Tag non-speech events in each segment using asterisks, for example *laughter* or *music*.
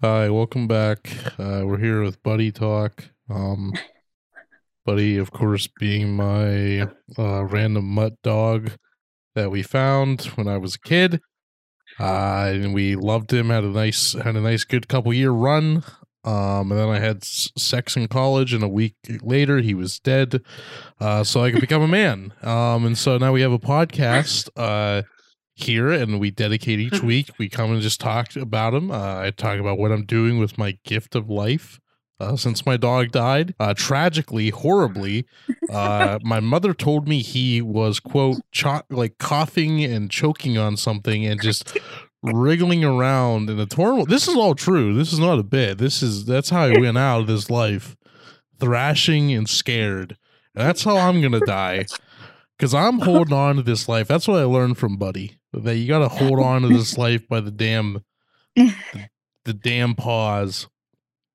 Hi, welcome back. Uh, we're here with Buddy Talk. Um, Buddy, of course, being my uh, random mutt dog that we found when I was a kid. Uh, and we loved him. had a nice, had a nice, good couple year run. Um, and then I had sex in college, and a week later he was dead. Uh, so I could become a man. Um, and so now we have a podcast. Here and we dedicate each week we come and just talk about him uh, i talk about what i'm doing with my gift of life uh, since my dog died uh, tragically horribly. Uh, *laughs* my mother told me he was quote cho- like coughing and choking on something and just wriggling around in a torn this is all true. This is not a bit. This is that's how i went out of this life thrashing and scared. And that's how i'm gonna die because i'm holding on to this life. That's what i learned from buddy that you gotta hold *laughs* on to this life by the damn the, the damn paws.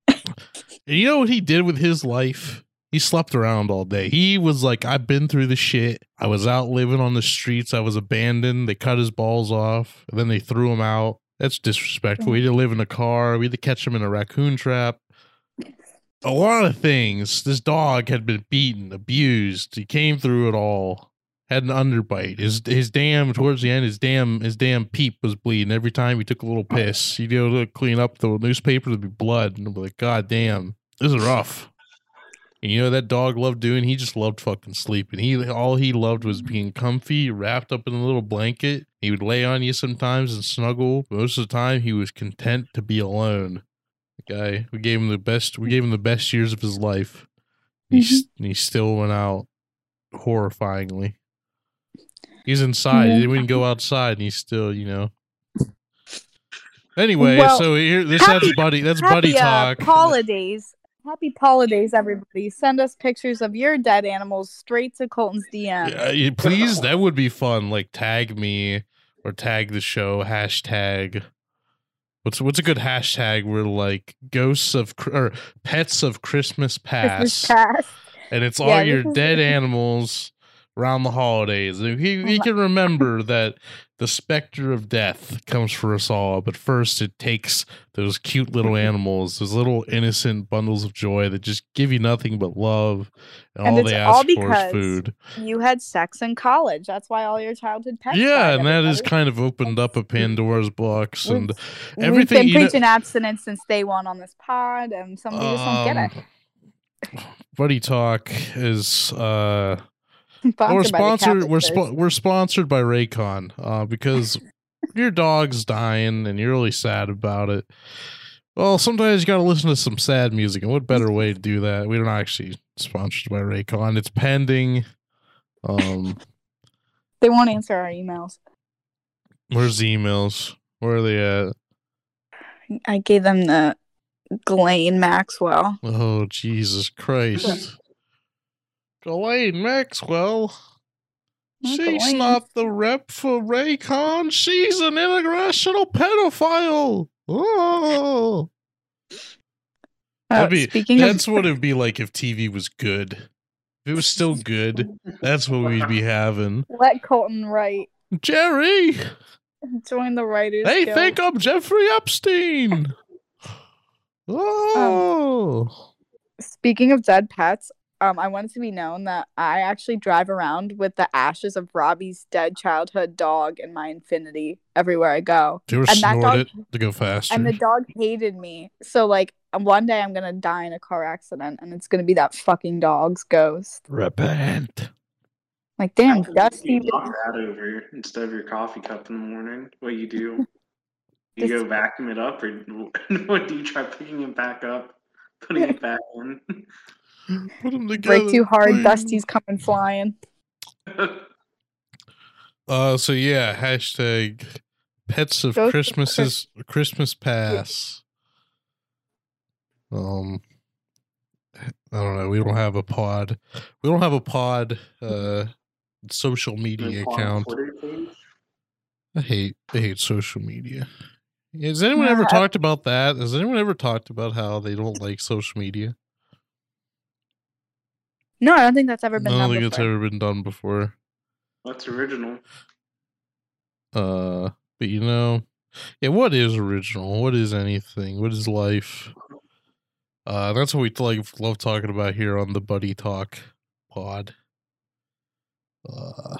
And you know what he did with his life? He slept around all day. He was like i've been through the shit. I was out living on the streets. I was abandoned. They cut his balls off and then they threw him out. That's disrespectful. We had to live in a car. We had to catch him in a raccoon trap. A lot of things. This dog had been beaten abused. He came through it all had an underbite. His his damn towards the end, his damn his damn peep was bleeding every time he took a little piss. He'd go to clean up the newspaper, there'd be blood, and I'd be like, God damn, this is rough. And you know that dog loved doing? He just loved fucking sleeping. He all he loved was being comfy, wrapped up in a little blanket. He would lay on you sometimes and snuggle. Most of the time, he was content to be alone. The guy, we gave him the best. We gave him the best years of his life. He mm-hmm. s- he still went out horrifyingly. He's inside. Yeah. He didn't go outside, and he's still, you know. Anyway, Well, so here, this happy- that's buddy. That's buddy talk. Uh, holidays. Happy holidays, everybody. Send us pictures of your dead animals straight to Colton's DM. Yeah, please, that would be fun. Like tag me or tag the show. Hashtag. What's what's a good hashtag? We're like ghosts of or pets of Christmas past, Christmas past. and it's all Yeah, your this is- dead *laughs* animals around the holidays. He he can remember *laughs* that the specter of death comes for us all, but first it takes those cute little *laughs* animals, those little innocent bundles of joy that just give you nothing but love, and, And all they all ask for is food. You had sex in college. That's why all your childhood pets. yeah, and that has kind of opened up a *laughs* Pandora's box, We've- and We've everything. been you know- preaching abstinence since day one on this pod, and some people just don't get it. um, *sighs* Buddy Talk is uh *laughs* Sponsored we're sponsored we're spo- we're sponsored by Raycon uh because *laughs* your dog's dying and you're really sad about it. Well, sometimes you got to listen to some sad music, and what better way to do that? We're not actually sponsored by Raycon. It's pending. Um, *laughs* They won't answer our emails. where's the emails? Where are they at? I gave them the Ghislaine Maxwell. Oh Jesus Christ! Ghislaine Maxwell. Not She's Ghislaine. not the rep for Raycon. She's an international pedophile. Oh, Uh, be- speaking that's of what it'd be like if TV was good. If it was still good, that's what we'd be having. let Colton write. Jerry, Join the writers. they Guild. think I'm Jeffrey Epstein. Oh, Speaking of dead pets, um, I want it to be known that I actually drive around with the ashes of Robbie's dead childhood dog in my Infiniti everywhere I go. do you ever And that snort dog- it to go faster? And the dog hated me. So like um, one day I'm gonna die in a car accident and it's gonna be that fucking dog's ghost. Repent. Like damn, How Dusty. can you knock that over instead of your coffee cup in the morning? What you do? *laughs* You go vacuum it up, or *laughs* what do you try picking it back up, putting it back in? Put them together. Break too hard, please. Dusty's coming flying. *laughs* Uh, so yeah, hashtag pets of Ghost of Christmases Christmas pass. Um, I don't know. We don't have a pod. We don't have a pod. Uh, social media account. I hate. I hate social media. Has anyone ever talked about that? Has anyone ever talked about how they don't like social media? No, I don't think that's ever been. I been don't done think before. it's ever been done before. That's original. Uh, but you know, Yeah, what is original? What is anything? What is life? Uh, that's what we like love talking about here on the Buddy Talk pod. Uh,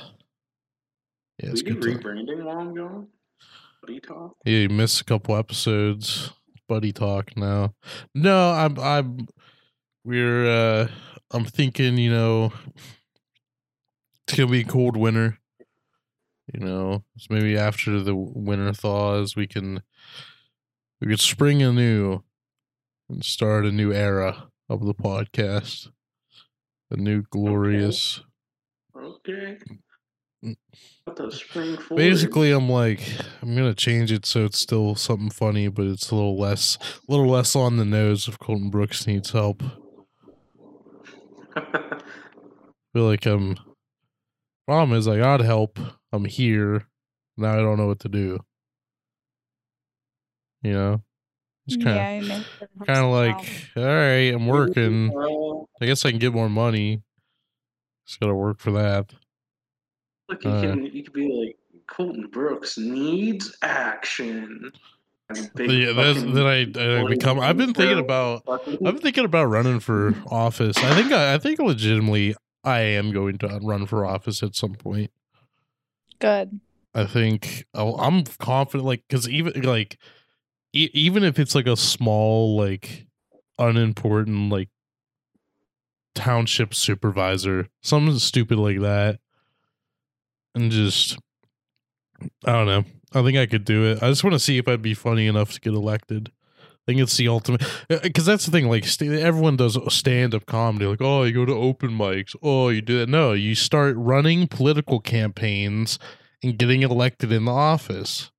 yeah, it's we do good. talk. rebranding while I'm gone. Buddy talk. Yeah, you missed a couple episodes. Buddy Talk now. No, I'm I'm we're uh I'm thinking, you know, it's gonna be a cold winter. You know, so maybe after the winter thaws, we can we could spring anew and start a new era of the podcast. A new glorious. Okay. Mm. What the spring forward. Basically, I'm like I'm gonna change it so it's still something funny, but it's a little less, a little less on the nose. If Colton Brooks needs help, I feel like I'm. Problem is, I got help. I'm here. Now I don't know what to do. You know, it's kind of yeah, kind of like, all right, I'm working. I guess I can get more money. Just gotta work for that. look, you Uh, can you could be like Colton Brooks needs action. And a big yeah, that's fucking then I, I become. I've been thinking about. I've been thinking about running for office. I think. I, I think legitimately, I am going to run for office at some point. Good. I think I'll, I'm confident, like, because even like, e- even if it's like a small, like, unimportant, like, township supervisor, something stupid like that, and just, I don't know. I think I could do it. I just want to see if I'd be funny enough to get elected. I think it's the ultimate, uh, because that's the thing. Like, st- everyone does stand up comedy. Like, oh, you go to open mics. Oh, you do that. No, you start running political campaigns and getting elected in the office.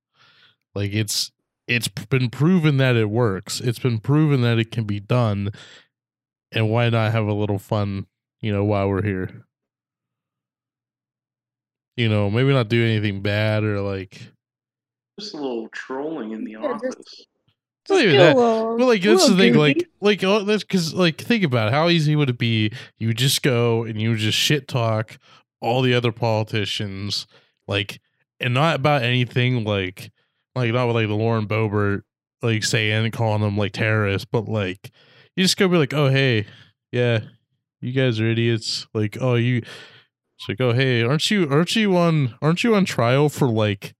Like it's it's been proven that it works. It's been proven that it can be done. And why not have a little fun, you know, while we're here? You know, maybe not do anything bad or like just a little trolling in the Yeah, just- office. not even that. little- But like that's the thing, goofy. like like oh, that's because like think about it. how easy would it be? You just go and you just shit talk all the other politicians, like, and not about anything like like not with like the Lauren Boebert like saying calling them like terrorists, but like you just go be like, oh hey, yeah, you guys are idiots. Like oh you, it's like oh hey, aren't you aren't you on aren't you on trial for like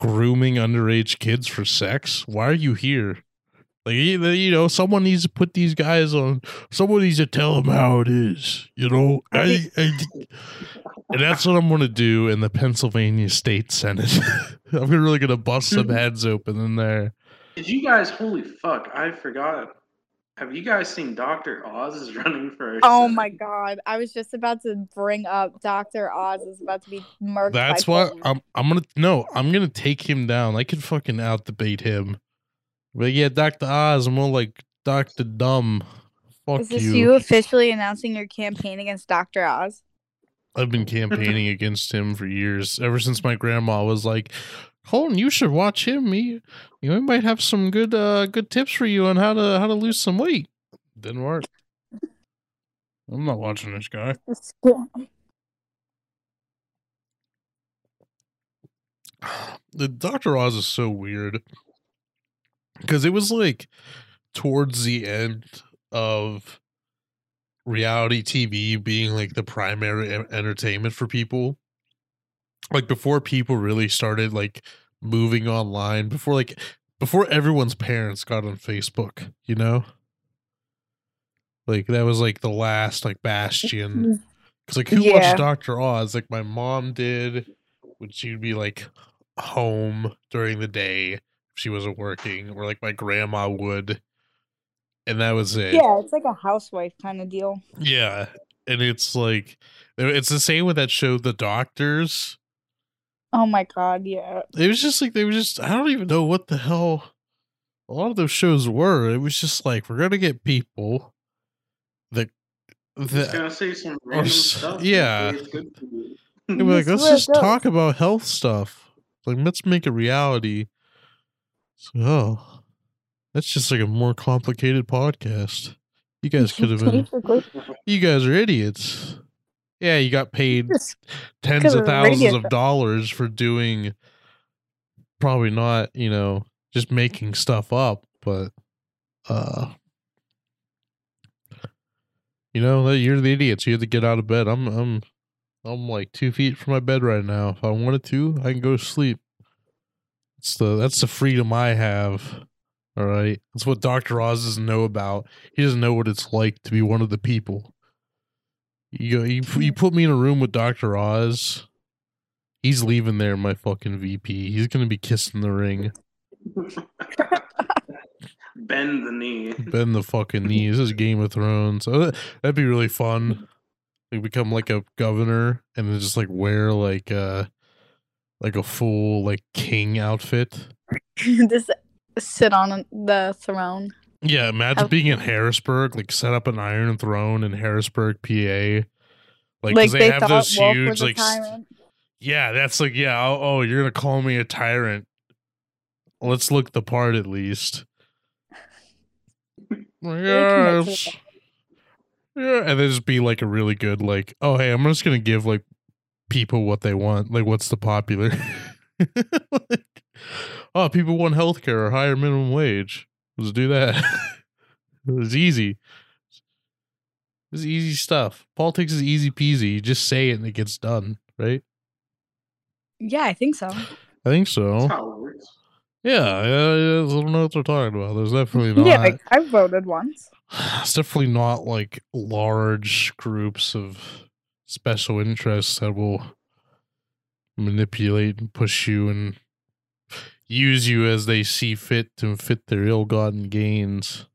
grooming underage kids for sex? Why are you here? Like you you know, someone needs to put these guys on. Someone needs to tell them how it is. You know, I, I, *laughs* and that's what I'm going to do in the Pennsylvania State Senate. *laughs* I'm really going to bust some *laughs* heads open in there. Did you guys? Holy fuck! I forgot. Have you guys seen Doctor Oz is *laughs* running for? Oh Senate? my god! I was just about to bring up Doctor Oz is about to be murked. That's by what I'm. I'm gonna no. I'm gonna take him down. I can fucking out debate him. But yeah, Doctor Oz. I'm more like Doctor Dumb. Fuck Is this you. you officially announcing your campaign against Doctor Oz? I've been campaigning against him for years. Ever since my grandma was like, Colton, you should watch him. He, you know, he might have some good uh good tips for you on how to how to lose some weight. Didn't work. I'm not watching this guy. The Dr. Oz is so weird. Because it was like towards the end of reality TV being like the primary entertainment for people. Like before people really started like moving online, before like before everyone's parents got on Facebook, you know? Like that was like the last like bastion. *laughs* Cause like who Yeah. watched Doctor Oz? Like my mom did when she'd be like home during the day if she wasn't working, or like my grandma would. And that was it. Yeah, it's like a housewife kind of deal. Yeah. And it's like it's the same with that show The Doctors. Oh my god, yeah. It was just like they were just I don't even know what the hell a lot of those shows were. It was just like we're gonna get people that that gonna say some random s- stuff. yeah. It's good for be like, let's just does. talk about health stuff. Like, let's make a reality. So, oh, that's just like a more complicated podcast. You guys could have been. You guys are idiots. Yeah, you got paid *laughs* Just tens of of thousands radio of dollars for doing probably not, you know, just making stuff up, but uh you know, you're the idiots. You have to get out of bed. I'm I'm I'm like two feet from my bed right now. If I wanted to, I can go to sleep. It's the that's the freedom I have. All right. That's what Dr. Oz doesn't know about. He doesn't know what it's like to be one of the people. You you, you put me in a room with Dr. Oz. He's leaving there, my fucking VP. He's gonna be kissing the ring. *laughs* Bend the knee. Bend the fucking knee. This is Game of Thrones. That- that'd be really fun. Like become like a governor and then just like wear like uh like a full like king outfit. *laughs* Just sit on the throne. Yeah, imagine How- being in Harrisburg, like set up an iron throne in Harrisburg, PA. Like, Like, they, they, have those Wolf huge like Yeah, that's like yeah, oh, oh, you're gonna call me a tyrant. Let's look the part at least. *laughs* Yes. Yeah, and then just be like a really good like, oh hey, I'm just gonna give like people what they want. Like what's the popular *laughs* like, oh, people want healthcare or higher minimum wage. Let's do that. *laughs* it's easy. It's easy stuff. Politics is easy peasy. You just say it and it gets done, right? Yeah, I think so. I think so. That's how it works. Yeah, yeah, yeah, I don't know what they're talking about. There's definitely *laughs* not. Yeah, like, I voted once. *sighs* it's definitely not like large groups of special interests that will manipulate and push you and use you as they see fit to fit their ill-gotten gains.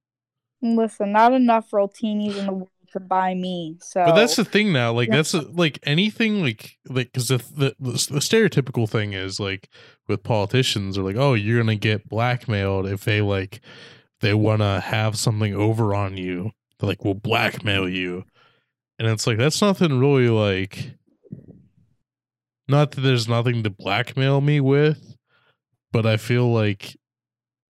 Listen, not enough Roltinis in the world to buy me. So, But that's the thing now. Like that's a, like anything like like because the, the the the stereotypical thing is like with politicians are like, oh, you're gonna get blackmailed if they like they want to have something over on you. They're like, we'll blackmail you, and it's like that's nothing really like. Not that there's nothing to blackmail me with, but I feel like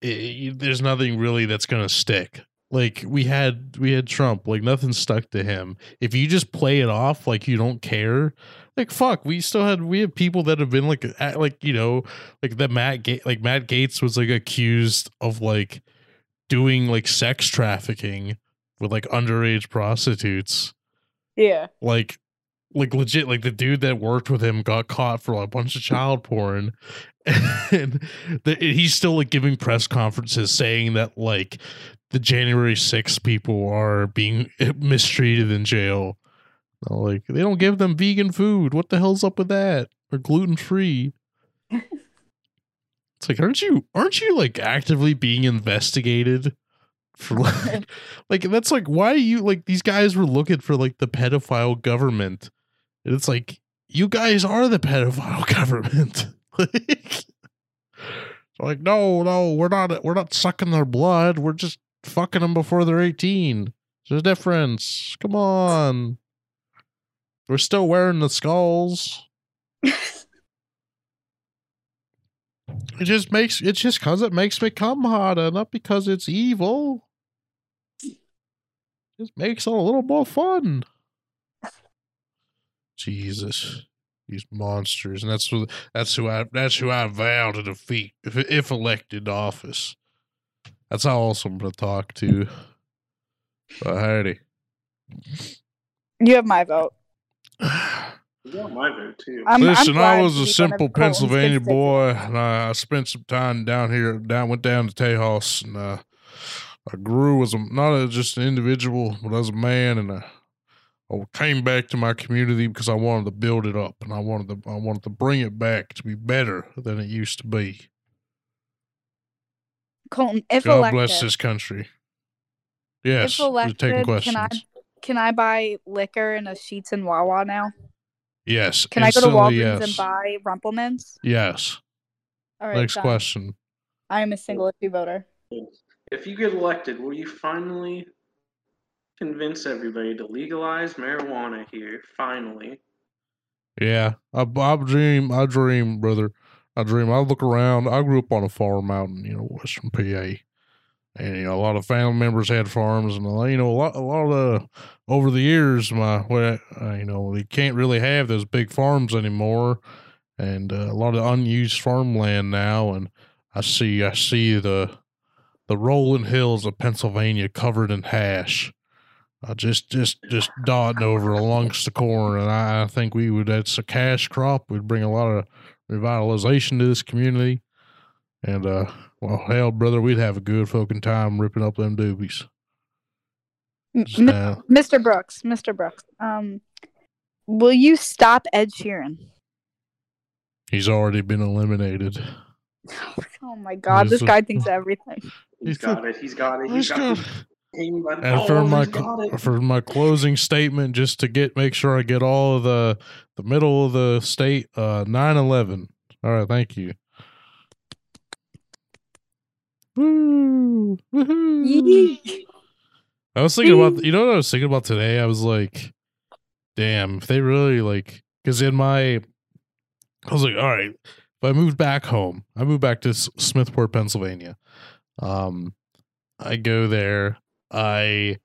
it, there's nothing really that's gonna stick. Like we had we had Trump, like nothing stuck to him. If you just play it off like you don't care, like fuck, we still had we have people that have been like at, like you know like that Matt Ga- like Matt Gaetz was like accused of like doing like sex trafficking with like underage prostitutes yeah. like like legit like the dude that worked with him got caught for a bunch of child porn. *laughs* And the, he's still like giving press conferences saying that like the january 6th people are being *laughs* mistreated in jail. Like they don't give them vegan food. What the hell's up with that? Or gluten free *laughs* it's like aren't you aren't you like actively being investigated for like like that's like why are you like these guys were looking for like the pedophile government and it's like you guys are the pedophile *laughs* government. *laughs* Like like no no we're not we're not sucking their blood. We're just fucking them before they're 18 there's a difference. Come on. We're still wearing the skulls. *laughs* It just makes it's just because it makes me come harder not because it's evil. Just makes it a little more fun jesus these monsters and that's who that's who i that's who i vow to defeat if if elected to office that's how awesome i'm gonna talk to but howdy You have my vote. You got my vote too. I'm, I'm Listen, I was a simple Pennsylvania boy, and I, I spent some time down here. Down went down to Tejas, and uh, I grew as a not as just an individual, but as a man, and I, I came back to my community because I wanted to build it up, and I wanted to I wanted to bring it back to be better than it used to be. Colton, if God elected, bless this country. Yes, elected, taking can I questions. can I buy liquor in a Sheetz and Wawa now? Yes, Can I go to instantly, Walgreens yes. and buy Rumple Minze? Yes. All right. Next done. question. I am a single issue voter. If you get elected, will you finally convince everybody to legalize marijuana here? Finally. Yeah, I, I dream. I dream, brother. I dream. I look around. I grew up on a farm out in you know Western PA, and you know a lot of family members had farms, and you know a lot, a lot of over the years, my well, uh, you know they can't really have those big farms anymore, and uh, a lot of unused farmland now. And I see, I see the the rolling hills of Pennsylvania covered in hash, uh, just just just dotting over alongst the corn. And I, I think we would that's a cash crop. We'd bring a lot of revitalization to this community. And uh, well, hell, brother, we'd have a good fucking time ripping up them doobies. M- Just, M- uh, Mr. Brooks, Mr. Brooks, um, will you stop Ed Sheeran? he's already been eliminated. *laughs* Oh my God, this Yes, guy thinks *laughs* everything. He's He's got it. He's got it. He's He's got got- it. Hanging by the And for my he's got it. for my closing statement, just to get make sure I get all of the the middle of the state, uh, nine eleven. All right, thank you. Woo! I was thinking about you know what I was thinking about today. I was like, damn, if they really like, because in my, I was like, all right, if I moved back home, I moved back to S- Smethport, Pennsylvania. Um, I go there, I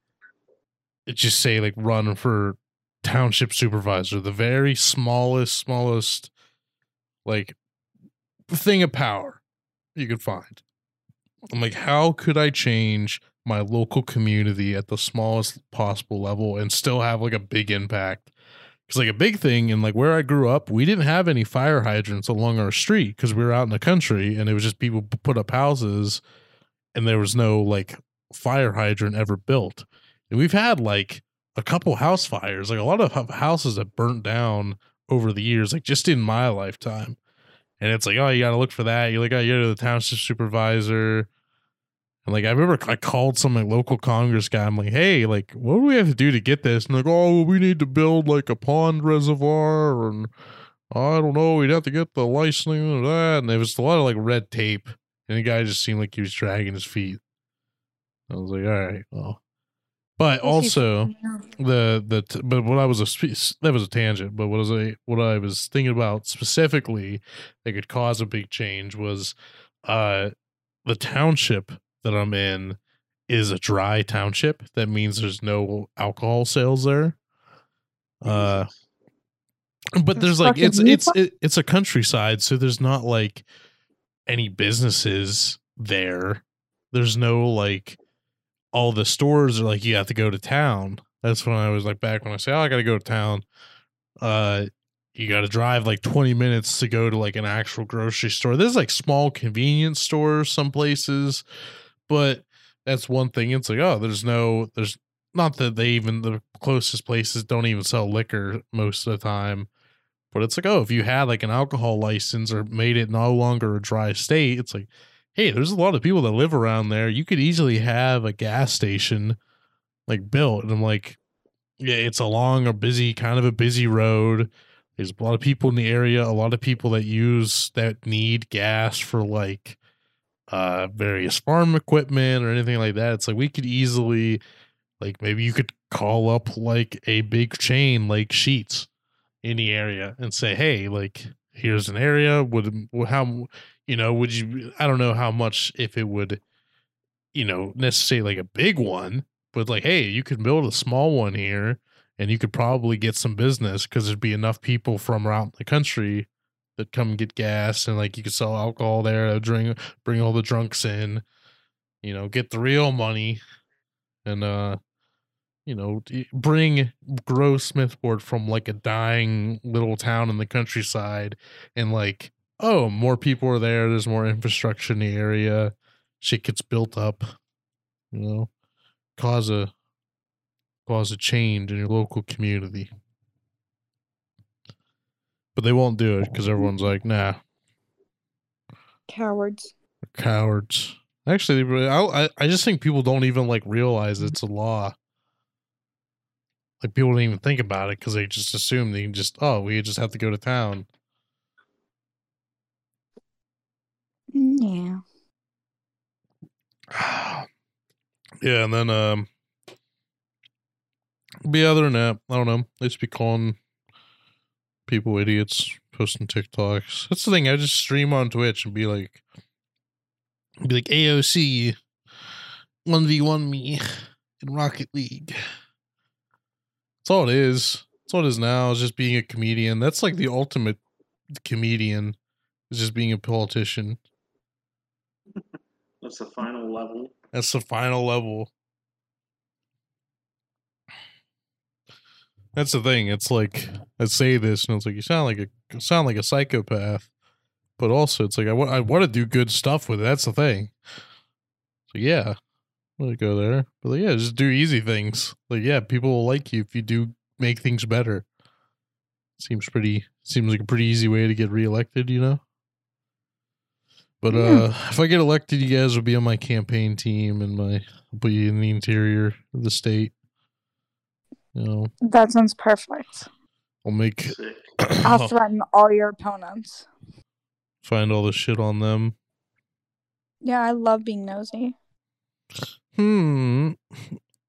just say like run for township supervisor, the very smallest, smallest, like thing of power you could find. I'm like, how could I change my local community at the smallest possible level and still have like a big impact? Because like a big thing in like where I grew up, we didn't have any fire hydrants along our street because we were out in the country and it was just people put up houses and there was no like fire hydrant ever built. And we've had like a couple house fires, like a lot of houses that burnt down over the years, like just in my lifetime. And it's like, oh, you got to look for that. You like, oh, you go to the township supervisor. And like, I remember I called some like local Congress guy. I'm like, hey, like, what do we have to do to get this? And like, oh, we need to build like a pond reservoir. And I don't know, we'd have to get the licensing of that. And there was a lot of like red tape. And the guy just seemed like he was dragging his feet. I was like, all right, well. But also, the the t- but what I was a spe- that was a tangent. But what was I what I was thinking about specifically that could cause a big change was uh the township that I'm in is a dry township. That means there's no alcohol sales there. Uh, but there's like it's it's it's a countryside, so there's not like any businesses there. There's no like all the stores are like you have to go to town. That's when I was like back when I say, Oh, I gotta go to town. Uh you gotta drive like 20 minutes to go to like an actual grocery store. There's like small convenience stores some places, but that's one thing. It's like, oh, there's no there's not that they even the closest places don't even sell liquor most of the time. But it's like, oh, if you had like an alcohol license or made it no longer a dry state, it's like, hey, there's a lot of people that live around there. You could easily have a gas station like built. And I'm like, yeah, it's a busy, kind of a busy road. There's a lot of people in the area, a lot of people that use that need gas for like uh various farm equipment or anything like that. It's like we could easily like maybe you could call up like a big chain like Sheetz in the area and say, "Hey, like here's an area would how you know, would you I don't know how much if it would you know, necessarily like a big one, but like hey, you could build a small one here and you could probably get some business cuz there'd be enough people from around the country that come get gas and like you could sell alcohol there, drink bring all the drunks in, you know, get the real money and uh you know, bring grow Smethport from like a dying little town in the countryside and like, oh, more people are there. There's more infrastructure in the area. Shit gets built up, you know, cause a cause a change in your local community. But they won't do it because everyone's like, nah, Cowards. they're cowards. Actually, really- I I- I just think people don't even like realize it's a law. Like people don't even think about it because they just assume they can just oh we just have to go to town. Yeah. *sighs* yeah, and then um, be other than that, I don't know. They just be calling people idiots, posting TikToks. That's the thing. I just stream on Twitch and be like, be like AOC, one v one me in Rocket League. That's all it is. That's all it is now. Is just being a comedian. That's like the ultimate comedian is just being a politician. That's the final level. That's the final level. That's the thing. It's like I say this, and it's like you sound like a sound like a psychopath, but also it's like I want I want to do good stuff with it. That's the thing. So yeah, it go there. But like, yeah, just do easy things. Like yeah, people will like you if you do make things better. Seems pretty. Seems like a pretty easy way to get reelected. You know. But Yeah. uh if I get elected, you guys will be on my campaign team and my I'll be in the interior of the state. You know, That sounds perfect. I'll make I'll *coughs* threaten all your opponents. find all the shit on them. Yeah, I love being nosy. Hmm.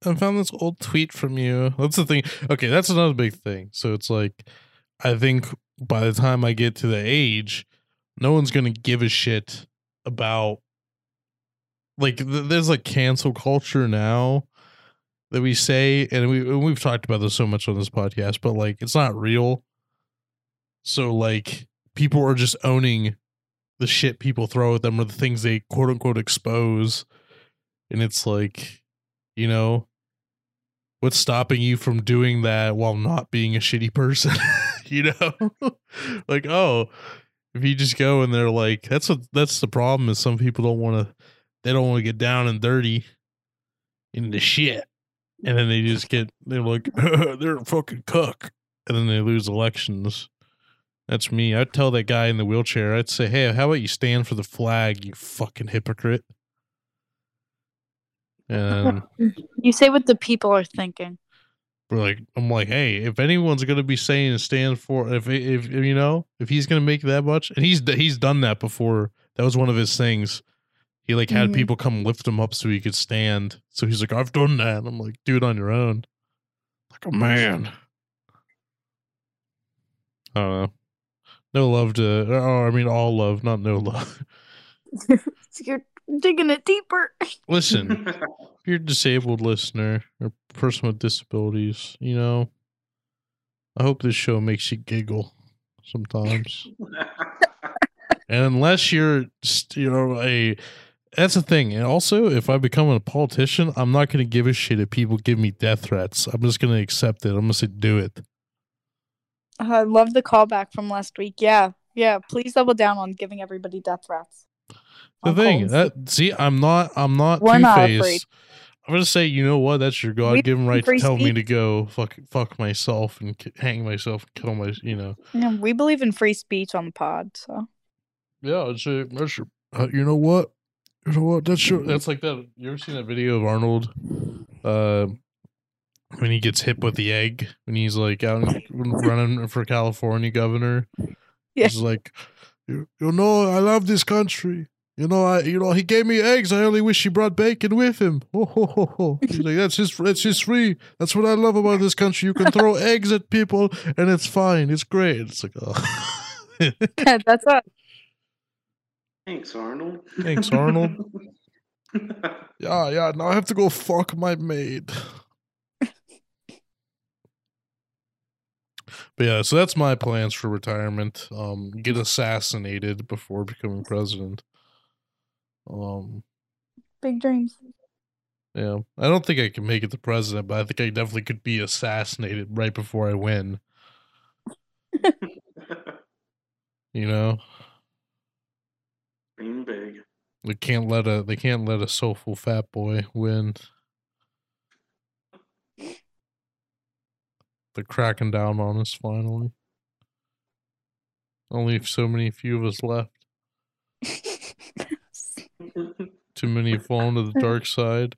I found this old tweet from you. That's the thing. Okay, that's another big thing. So it's like, I think by the time I get to the age, no one's gonna give a shit about. Like, th- there's like cancel culture now that we say, and we and we've talked about this so much on this podcast, but like, it's not real. So like, people are just owning the shit people throw at them or the things they quote unquote expose and it's like you know what's stopping you from doing that while not being a shitty person *laughs* you know *laughs* like oh if you just go and they're like that's what that's the problem is some people don't want to they don't want to get down and dirty into shit. And then they just get they're like *laughs* they're a fucking cuck. And then they lose elections. That's me. I'd tell that guy in the wheelchair i'd say hey how about you stand for the flag you fucking hypocrite? And *laughs* You say what the people are thinking. We're like i'm like hey if anyone's gonna be saying stand for if if, you know if he's gonna make that much and he's he's done that before. That was one of his things. He like had Mhm. people come lift him up so he could stand. So he's like i've done that. And i'm like do it on your own. Like a man. I don't know. No love to oh i mean all love not no love. *laughs* You're digging it deeper. *laughs* listen if *laughs* you're a disabled listener or person with disabilities, you know, I hope this show makes you giggle sometimes. *laughs* and unless you're, st- you know, a that's the thing. And also, if I become a politician, I'm not going to give a shit if people give me death threats. I'm just going to accept it. I'm going to say, do it. I love the callback from last week. Yeah, yeah. Please double down on giving everybody death threats. The on thing calls. that see, I'm not, I'm not We're two not afraid. faced. I'm gonna say, you know what? That's your God given right to free tell me to go fuck, fuck myself and hang myself, and kill my, you know. Yeah, we believe in free speech on the pod. So Yeah, I'd say that's your. Uh, you know what? You know what? That's your. That's like that. You ever seen that video of Arnold? Uh, when he gets hit with the egg, when he's like out running for California governor. *laughs* Yeah. He's like, you, you know, I love this country. You know, I you know he gave me eggs. I only wish he brought bacon with him. *laughs* Ho ho ho ho. He's like, that's his that's his free. That's what I love about this country. You can throw *laughs* eggs at people and it's fine. It's great. It's like, oh. *laughs* yeah, that's a Thanks, Arnold. Thanks, Arnold. Yeah, yeah. Now I have to go fuck my maid. But yeah, so that's my plans for retirement. Um, get assassinated before becoming president. Um, big dreams. yeah, I don't think I can make it the president, but I think I definitely could be assassinated right before I win. You know, Dream big. they can't let a they can't let a soulful fat boy win. They're cracking down on us finally. Only so many few of us left. *laughs* Too many have fallen to the dark side.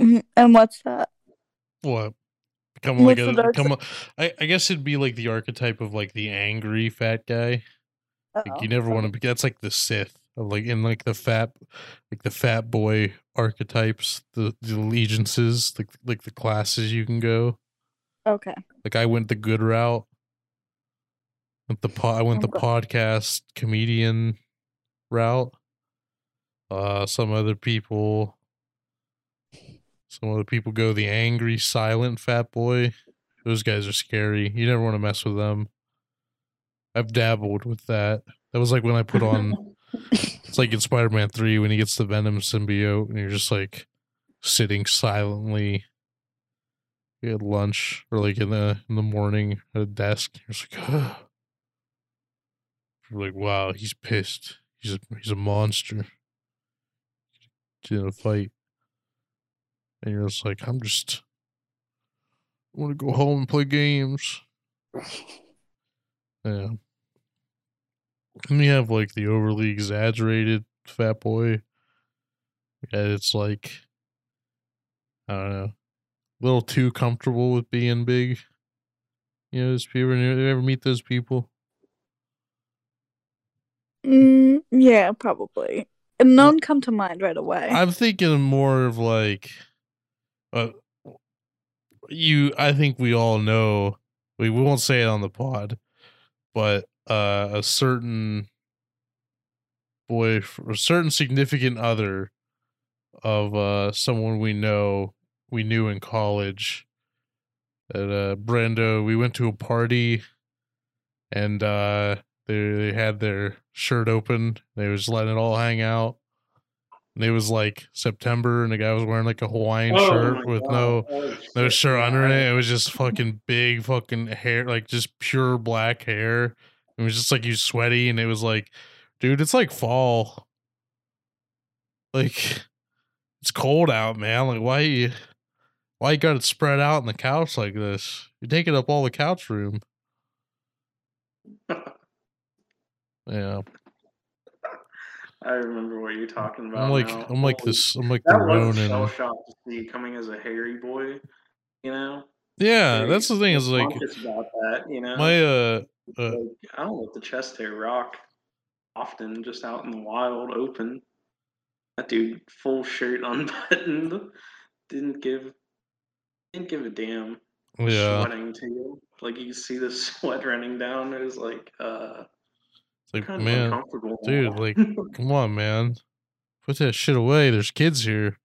Mhm, and what's that? What? Become like What's a the become a, I, I guess it'd be like the archetype of like the angry fat guy. Like Oh, you never want to be that's like the Sith of like in like the fat like the fat boy archetypes, the, the allegiances, like like the classes you can go. Okay. Like I went the good route. Went the po- I went the podcast comedian route. Uh some other people some other people go the angry silent fat boy. Those guys are scary. You never want to mess with them. I've dabbled with that. That was like when I put on. *laughs* it's like in Spider Man Three when he gets the Venom symbiote, and you're just like sitting silently at lunch or like in the in the morning at a desk. You're just like, oh. you're like, wow, he's pissed. He's a he's a monster. He's in a fight, and you're just like, I'm just. I want to go home and play games. *laughs* Yeah. And you have like the overly exaggerated fat boy. Yeah, it's like I don't know, a little too comfortable with being big. You know, those people. You ever meet those people? Mm, yeah, probably. And none come to mind right away. I'm thinking more of like, uh, you. I think we all know. We we won't say it on the pod, but uh, a certain boy, a certain significant other of uh someone we know, we knew in college. At uh, Brando, we went to a party, and uh, they they had their shirt open. They was letting it all hang out. And it was like September, and the guy was wearing like a Hawaiian Oh shirt with God, no no shirt under it. It was just fucking big fucking hair, like just pure black hair. It was just like you sweaty, and it was like, dude, it's like fall. Like, it's cold out, man. Like, why you, why you got it spread out on the couch like this? You're taking up all the couch room. *laughs* Yeah, I remember what you're talking about. I'm like, now. I'm like this. I'm like the That was a shell Ronin. shock to see coming as a hairy boy. You know, Yeah, that's the thing. Is like about that. You know, my uh, uh I don't let the chest hair rock often, just out in the wild, open. That dude, full shirt *laughs* unbuttoned, didn't give didn't give a damn. yeah. Sweating too, like you see the *laughs* sweat running down. It was like, uh, It's like, kind of man, uncomfortable. dude, like, *laughs* come on, man, put that shit away. There's kids here.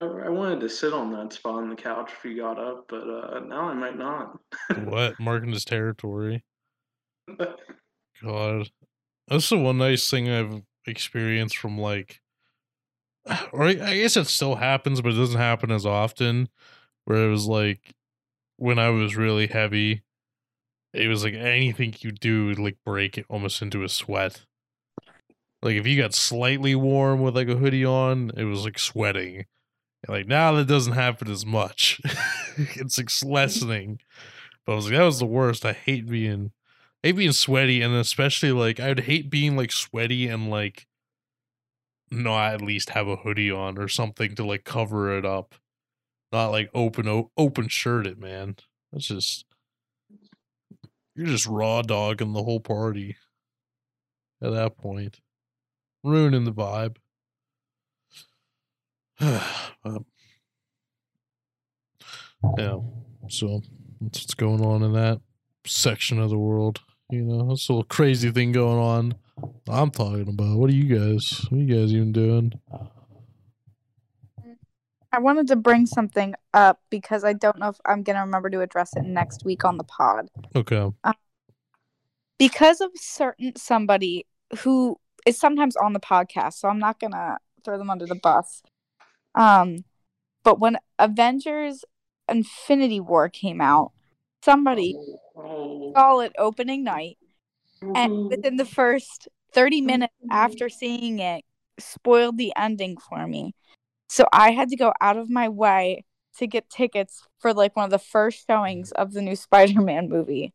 I I wanted to sit on that spot on the couch if you got up, but uh, now I might not. What marking his territory? God, that's the one nice thing I've experienced from like, *sighs* or I guess it still happens, but it doesn't happen as often. Where it was like when I was really heavy, it was like anything you do would like break it almost into a sweat. Like if you got slightly warm with like a hoodie on, it was like sweating. And like now that doesn't happen as much. *laughs* it's like mm. lessening. But I was like, that was the worst. I hate being hate being sweaty and especially like I would hate being like sweaty and like not at least have a hoodie on or something to like cover it up. Not like open o- open it, man. That's just you're just raw dogging the whole party at that point. Ruining the vibe. *sighs* Yeah. So that's what's going on in that section of the world. You know, that's a little crazy thing going on. I'm talking about. What are you guys? What are you guys even doing? I wanted to bring something up because I don't know if I'm going to remember to address it next week on the pod. Okay. Because of certain somebody who is sometimes on the podcast, so I'm not going to throw them under the bus. Um but when Avengers Infinity War came out, somebody Oh, saw it opening night. And within the first 30 minutes after seeing it spoiled the ending for me. So i had to go out of my way to get tickets for like one of the first showings of the new *laughs* spider-man movie.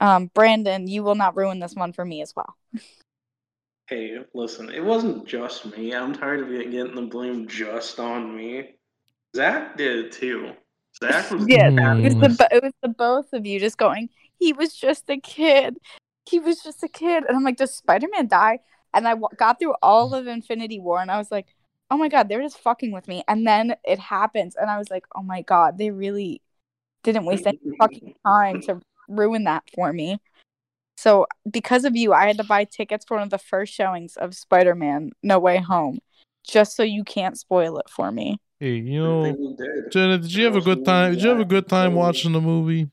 Um brandon you will not ruin this one for me as well. Hey, listen, it wasn't just me. I'm tired of getting the blame just on me. Zach did too. Zach was yeah Hmm. it was the it was the both of you just going he was just a kid. He was just a kid. And i'm like does spider-man die? And I w- got through all of infinity war and i was like oh my god they're just fucking with me. And then it happens and i was like oh my god they really didn't waste any fucking time to ruin that for me. So because of you i had to buy tickets for one of the first showings of spider-man no way home just so you can't spoil it for me Hey, you know, did. Jenna, did you have a good time? Did you have a good time watching the movie?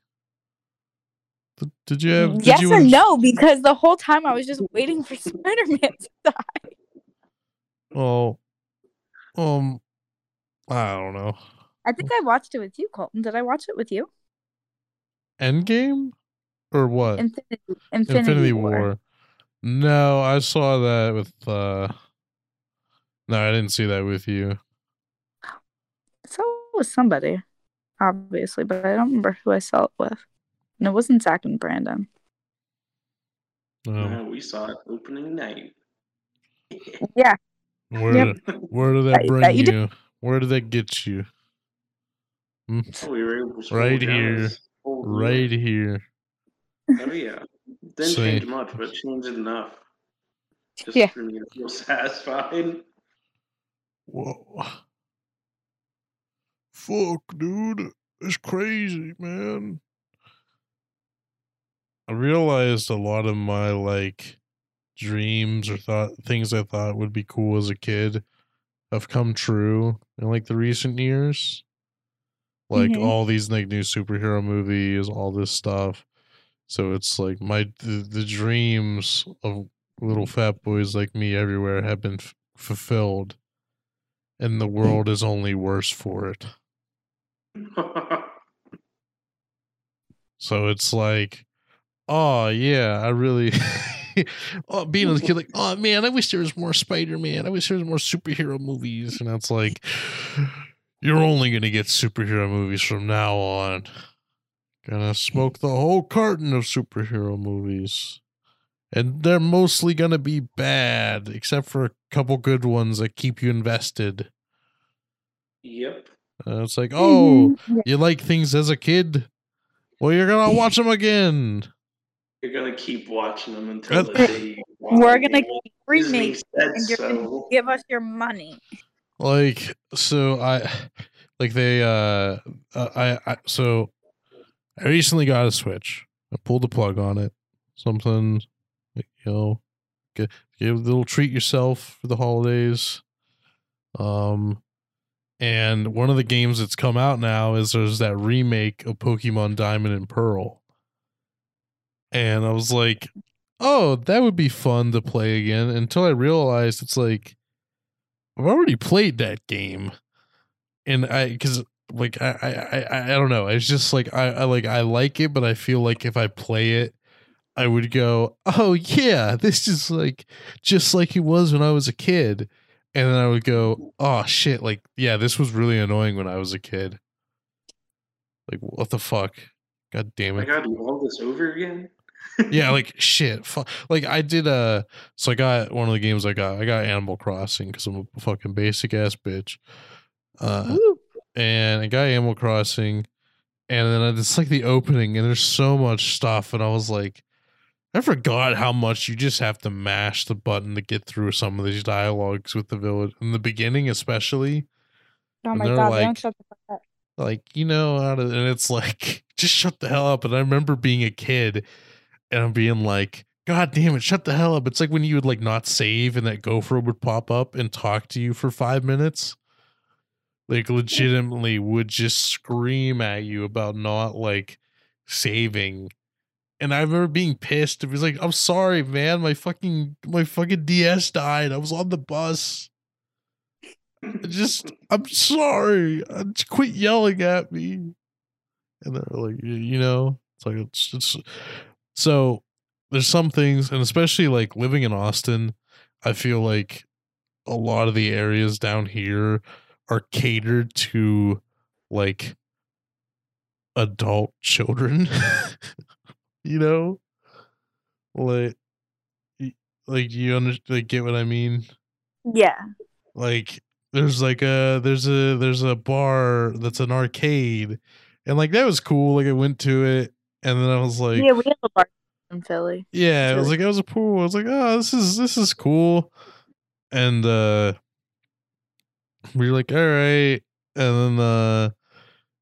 Did you have? Did yes you and watch- no, because the whole time I was just waiting for *laughs* Spider Man to die. Oh, um, I don't know. I think I watched it with you, Colton. Did I watch it with you? Endgame or what? Infinity Infinity, Infinity War. War. No, I saw that with. uh No, I didn't see that with you. So it was somebody, obviously, but I don't remember who I saw it with. And it wasn't Zach and Brandon. Um, Uh, we saw it opening night. *laughs* Yeah. where Yep. where did that That- bring that you you? Where did that get you? Hmm? we were able to Right here. this whole deal. Right here. Oh yeah. Didn't Same. change much, but changed enough. Just Yeah. for me to feel *laughs* satisfied. Whoa. Fuck, dude. It's crazy, man. I realized a lot of my like dreams or thought things I thought would be cool as a kid have come true in like the recent years. Like Mhm. all these like new superhero movies, all this stuff. So it's like my the, the dreams of little fat boys like me everywhere have been f- fulfilled and the world is only worse for it. *laughs* So it's like, oh yeah, I really *laughs* oh, being a kid like, oh man, I wish there was more Spider Man. I wish there was more superhero movies. And it's like, you're only gonna get superhero movies from now on. Gonna smoke the whole carton of superhero movies. And they're mostly gonna be bad, except for a couple good ones that keep you invested. yep. Uh, it's like, oh, Mhm. you like things as a kid? Well, you're gonna watch them again. You're gonna keep watching them until the day you *laughs* We're gonna them. keep Disney remaking, and you're gonna give us your money. like so i like they uh uh, i i so i recently got a switch i pulled the plug on it something you know get, a little treat yourself for the holidays. Um and one of the games that's come out now is there's that remake of pokemon diamond and pearl. And i was like oh that would be fun to play again until i realized it's like I've already played that game, and I because like I, I I I don't know. It's just like I, I like I like it, but I feel like if I play it, I would go, oh yeah, this is like just like it was when I was a kid, and then I would go, oh shit, like yeah, this was really annoying when I was a kid. Like what the fuck? God damn it. I gotta do all this over again. yeah *laughs* like shit fu- like i did uh so i got one of the games i got i got animal crossing because i'm a fucking basic ass bitch uh Woo. and i got animal crossing and then it's like the opening and there's so much stuff and i was like i forgot how much you just have to mash the button to get through some of these dialogues with the village in the beginning especially. Oh my god, like- don't shut the fuck up. like you know how to and it's like *laughs* just shut the hell up. And i remember being a kid and i'm being like god damn it shut the hell up. It's like when you would like not save and that gopher would pop up and talk to you for five minutes. Like legitimately would just scream at you about not like saving and i remember being pissed it was like i'm sorry man my fucking my fucking ds died i was on the bus I just I'm sorry. Uh, Just quit yelling at me. And they're like, you know, it's like it's, it's so there's some things, and especially like living in Austin, I feel like a lot of the areas down here are catered to like adult children. *laughs* you know? Like like you understand, like get what I mean? Yeah. like there's like a there's a there's a bar that's an arcade and like that was cool like i went to it and then i was like yeah, we have a bar in Philly. yeah it was like it was a pool i was like oh this is this is cool and uh we were like all right and then uh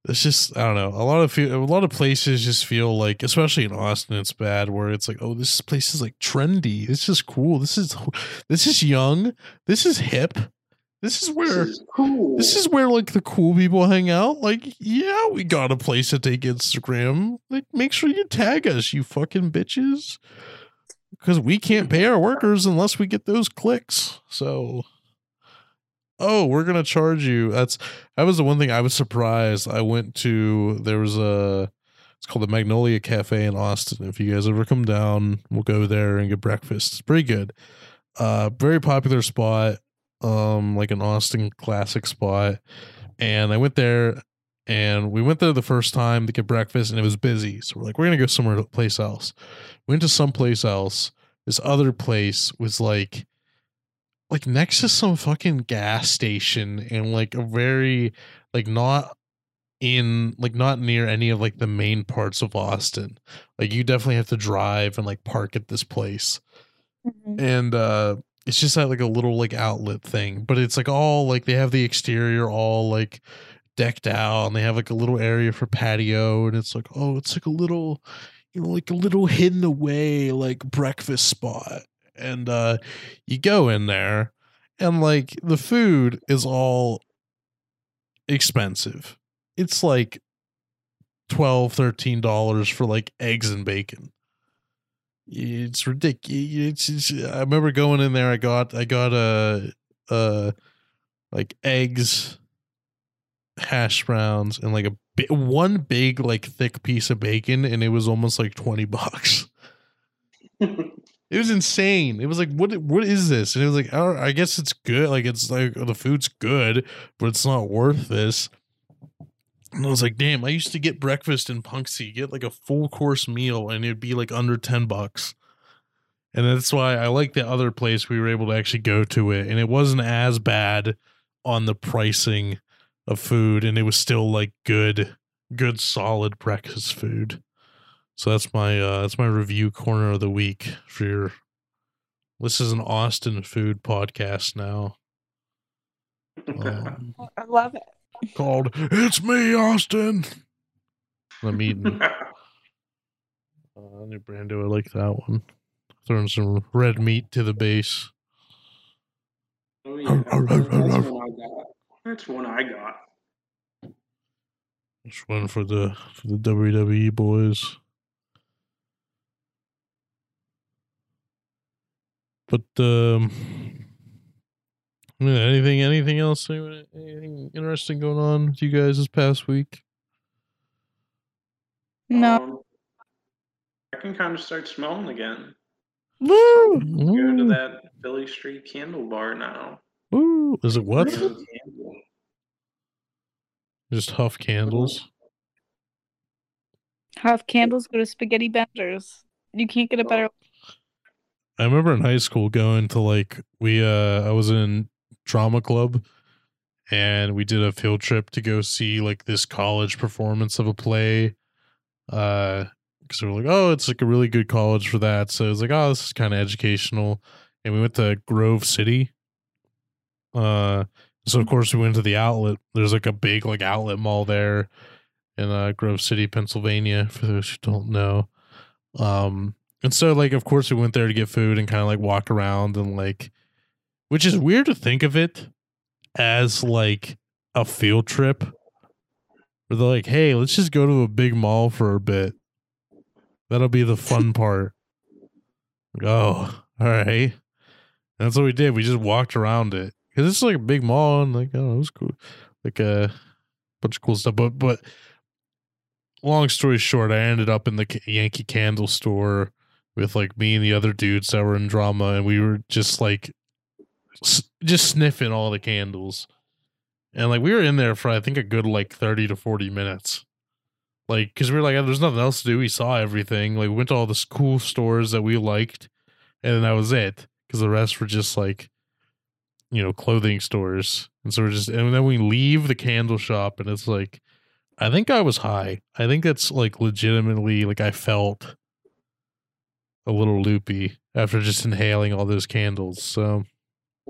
it's just i don't know a lot of a lot of places just feel like especially in austin it's bad where it's like oh this place is like trendy this is cool this is this is young this is hip This is This where is cool. this is where like the cool people hang out. Like, yeah, we got a place to take Instagram. Like, make sure you tag us, you fucking bitches. Because we can't pay our workers unless we get those clicks. So Oh, we're gonna charge you. That's that was the one thing I was surprised. I went to there was a it's called the Magnolia Cafe in Austin. If you guys ever come down, we'll go there and get breakfast. It's pretty good. Uh very popular spot. Um, like an Austin classic spot. And I went there and we went there the first time to get breakfast and it was busy. So we're like, we're gonna go somewhere place else. Went to someplace else. This other place was like like next to some fucking gas station and like a very like not in like not near any of like the main parts of Austin. Like you definitely have to drive and like park at this place. Mhm. And uh it's just at like a little like outlet thing, but it's like all like they have the exterior all like decked out and they have like a little area for patio and it's like oh it's like a little you know like a little hidden away like breakfast spot and uh you go in there and like the food is all expensive. It's like 12 13 dollars for like eggs and bacon. It's ridiculous it's, it's, i remember going in there i got i got a uh like eggs hash browns and like a one big like thick piece of bacon and it was almost like 20 bucks *laughs* it was insane. It was like, what? What is this? And it was like, I guess it's good. Like it's like the food's good, but it's not worth this. And I was like, damn. I used to get breakfast in Punxsy, get like a full course meal, and it'd be like under ten bucks. And that's why I like the other place we were able to actually go to it, and it wasn't as bad on the pricing of food, and it was still like good, good solid breakfast food. So that's my uh that's my review corner of the week for your this is an Austin food podcast now. *laughs* Um, I love it. called It's Me Austin. I'm eating *laughs* uh new Brando, I like that one. Throwing some red meat to the base. oh, yeah. That's one I got. That's one I got. Just one for the for the WWE boys. But um yeah, anything anything else anything interesting going on with you guys this past week? No. Um, I can kind of start smelling again. Woo! Go to that Philly Street Candle Bar now. ooh, is it what? Candle. Candle. Just huff candles. Have candles go to spaghetti benders. You can't get a better. I remember in high school going to like we uh I was in drama club and we did a field trip to go see like this college performance of a play. Uh because we were like, oh, it's like a really good college for that. So it was like, oh, this is kind of educational. And we went to Grove City. Uh so of course we went to the outlet. There's like a big like outlet mall there in uh Grove City, Pennsylvania, for those who don't know. Um and so, like, of course, we went there to get food and kind of like walk around and like, which is weird to think of it as like a field trip. Where they're like, hey, let's just go to a big mall for a bit. That'll be the *laughs* fun part. Oh, all right. And that's what we did. We just walked around it because it's like a big mall and like, oh, it was cool. Like a bunch of cool stuff. But, but, long story short, I ended up in the Yankee Candle store with like me and the other dudes that were in drama, and we were just like s- just sniffing all the candles, and like we were in there for I think a good like thirty to forty minutes, like because we were like, "Oh, there's nothing else to do. We saw everything. Like we went to all the cool stores that we liked, and that was it. Because the rest were just like, you know, clothing stores, and so we're just and then we leave the candle shop, and it's like. I think I was high. I think that's like legitimately like I felt a little loopy after just inhaling all those candles. So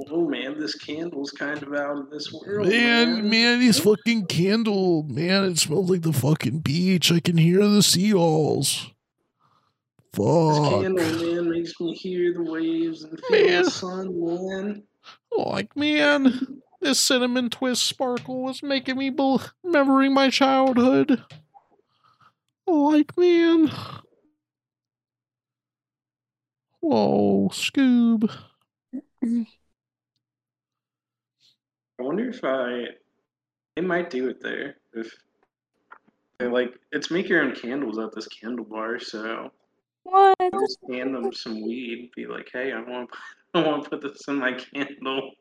Oh man, this candle's kind of out of this world. man, man, these fucking candle, man, it smells like the fucking beach. I can hear the seagulls. Fuck. This candle, man, makes me hear the waves and feel Man. the sun, man. Like man, This cinnamon twist sparkle was making me bel remembering my childhood. Like man. Whoa, Scoob. *clears throat* I wonder if I. They might do it there. If they like, it's make your own candles at this candle bar. So What? I'll just hand them some weed. Be like, hey, I want, *laughs* I want to put this in my candle.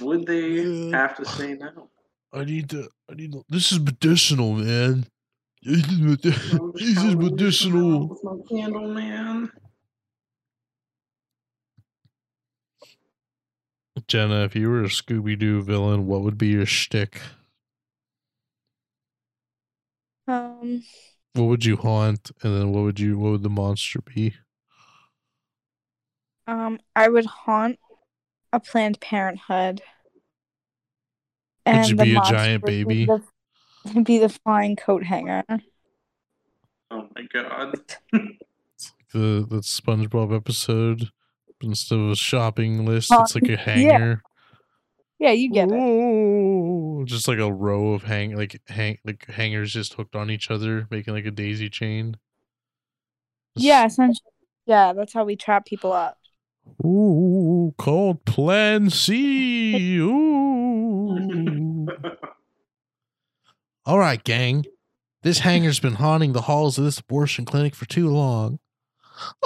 Would they Yeah. have to say no? I need to. I need to. This is medicinal, man. This is, medi- this is trying to leave medicinal. With my candle, man. Jenna, if you were a Scooby Doo villain, what would be your shtick? Um, What would you haunt, and then what would you? What would the monster be? um, I would haunt a Planned Parenthood. Would you be a monster giant would be baby? the- *laughs* Be the flying coat hanger. Oh my god. *laughs* The the SpongeBob episode instead of a shopping list, it's like a *laughs* yeah. hanger. Yeah, you get it. Whoa, just like a row of hang like hang like hangers just hooked on each other, making like a daisy chain. Just- Yeah, essentially. Yeah, that's how we trap people up. Ooh, called Plan C. *laughs* Ooh. All right, gang. This hanger's been haunting the halls of this abortion clinic for too long.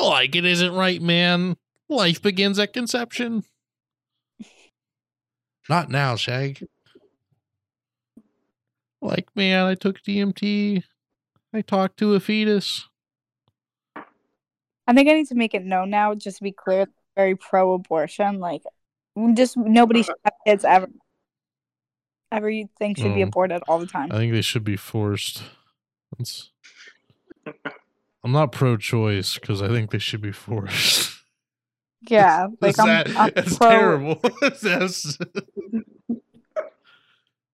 Like it isn't right, man. Life begins at conception. Not now, Shag. Like, man, I took DMT. I talked to a fetus. I think I need to make it known now, just to be clear, very pro abortion. Like, just nobody should have kids ever. Everything should be Oh. aborted all the time. I think they should be forced. That's, I'm not pro-choice because I think they should be forced. Yeah, like that's I'm, that- I'm that's pro. terrible. *laughs* That's- *laughs*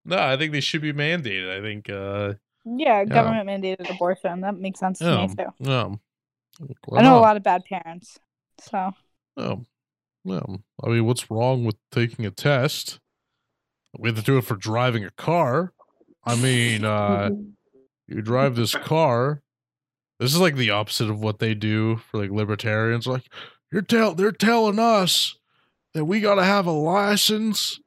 no, I think they should be mandated. I think. uh Yeah, government mandated abortion. That makes sense to me too. no. Why I know a lot of bad parents, so No, no. I mean, what's wrong with taking a test? We have to do it for driving a car. I mean, uh you drive this car. This is like the opposite of what they do for like libertarians. Like you're tell they're telling us that we gotta have a license.